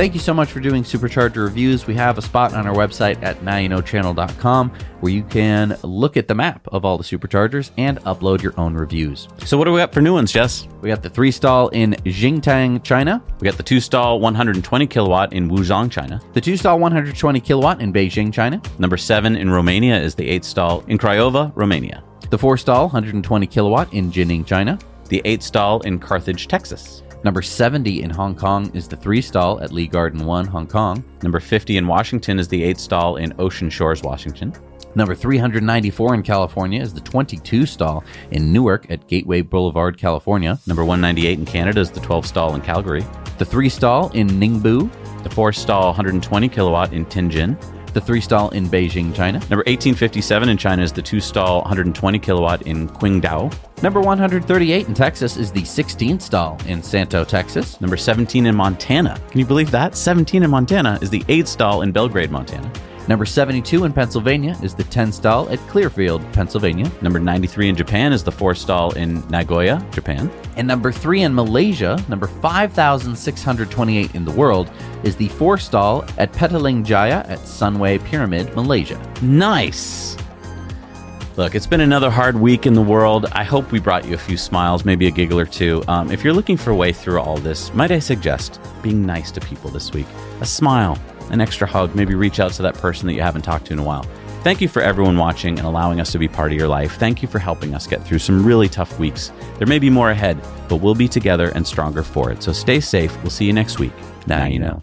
Thank you so much for doing Supercharger reviews. We have a spot on our website at nowyouknowchannel.com where you can look at the map of all the Superchargers and upload your own reviews. So what do we got for new ones, Jess? We got the three stall in Jingtang, China. We got the two stall 120 kilowatt in Wuzhong, China. The two stall 120 kilowatt in Beijing, China. Number seven in Romania is the eight stall in Craiova, Romania. The four stall 120 kilowatt in Jining, China. The eight stall in Carthage, Texas. Number 70 in Hong Kong is the three stall at Lee Garden 1, Hong Kong. Number 50 in Washington is the eight stall in Ocean Shores, Washington. Number 394 in California is the 22 stall in Newark at Gateway Boulevard, California. Number 198 in Canada is the 12 stall in Calgary. The three stall in Ningbo. The four stall 120 kilowatt in Tianjin. The three stall in Beijing, China. Number 1857 in China is the two stall 120 kilowatt in Qingdao. Number 138 in Texas is the 16 stall in Santo, Texas. Number 17 in Montana. Can you believe that? 17 in Montana is the 8 stall in Belgrade, Montana. Number 72 in Pennsylvania is the 10 stall at Clearfield, Pennsylvania. Number 93 in Japan is the 4 stall in Nagoya, Japan. And number 3 in Malaysia, number 5628 in the world, is the 4 stall at Petaling Jaya at Sunway Pyramid, Malaysia. Nice. Look, it's been another hard week in the world. I hope we brought you a few smiles, maybe a giggle or two. Um, if you're looking for a way through all this, might I suggest being nice to people this week? A smile, an extra hug, maybe reach out to that person that you haven't talked to in a while. Thank you for everyone watching and allowing us to be part of your life. Thank you for helping us get through some really tough weeks. There may be more ahead, but we'll be together and stronger for it. So stay safe. We'll see you next week. Now, you know.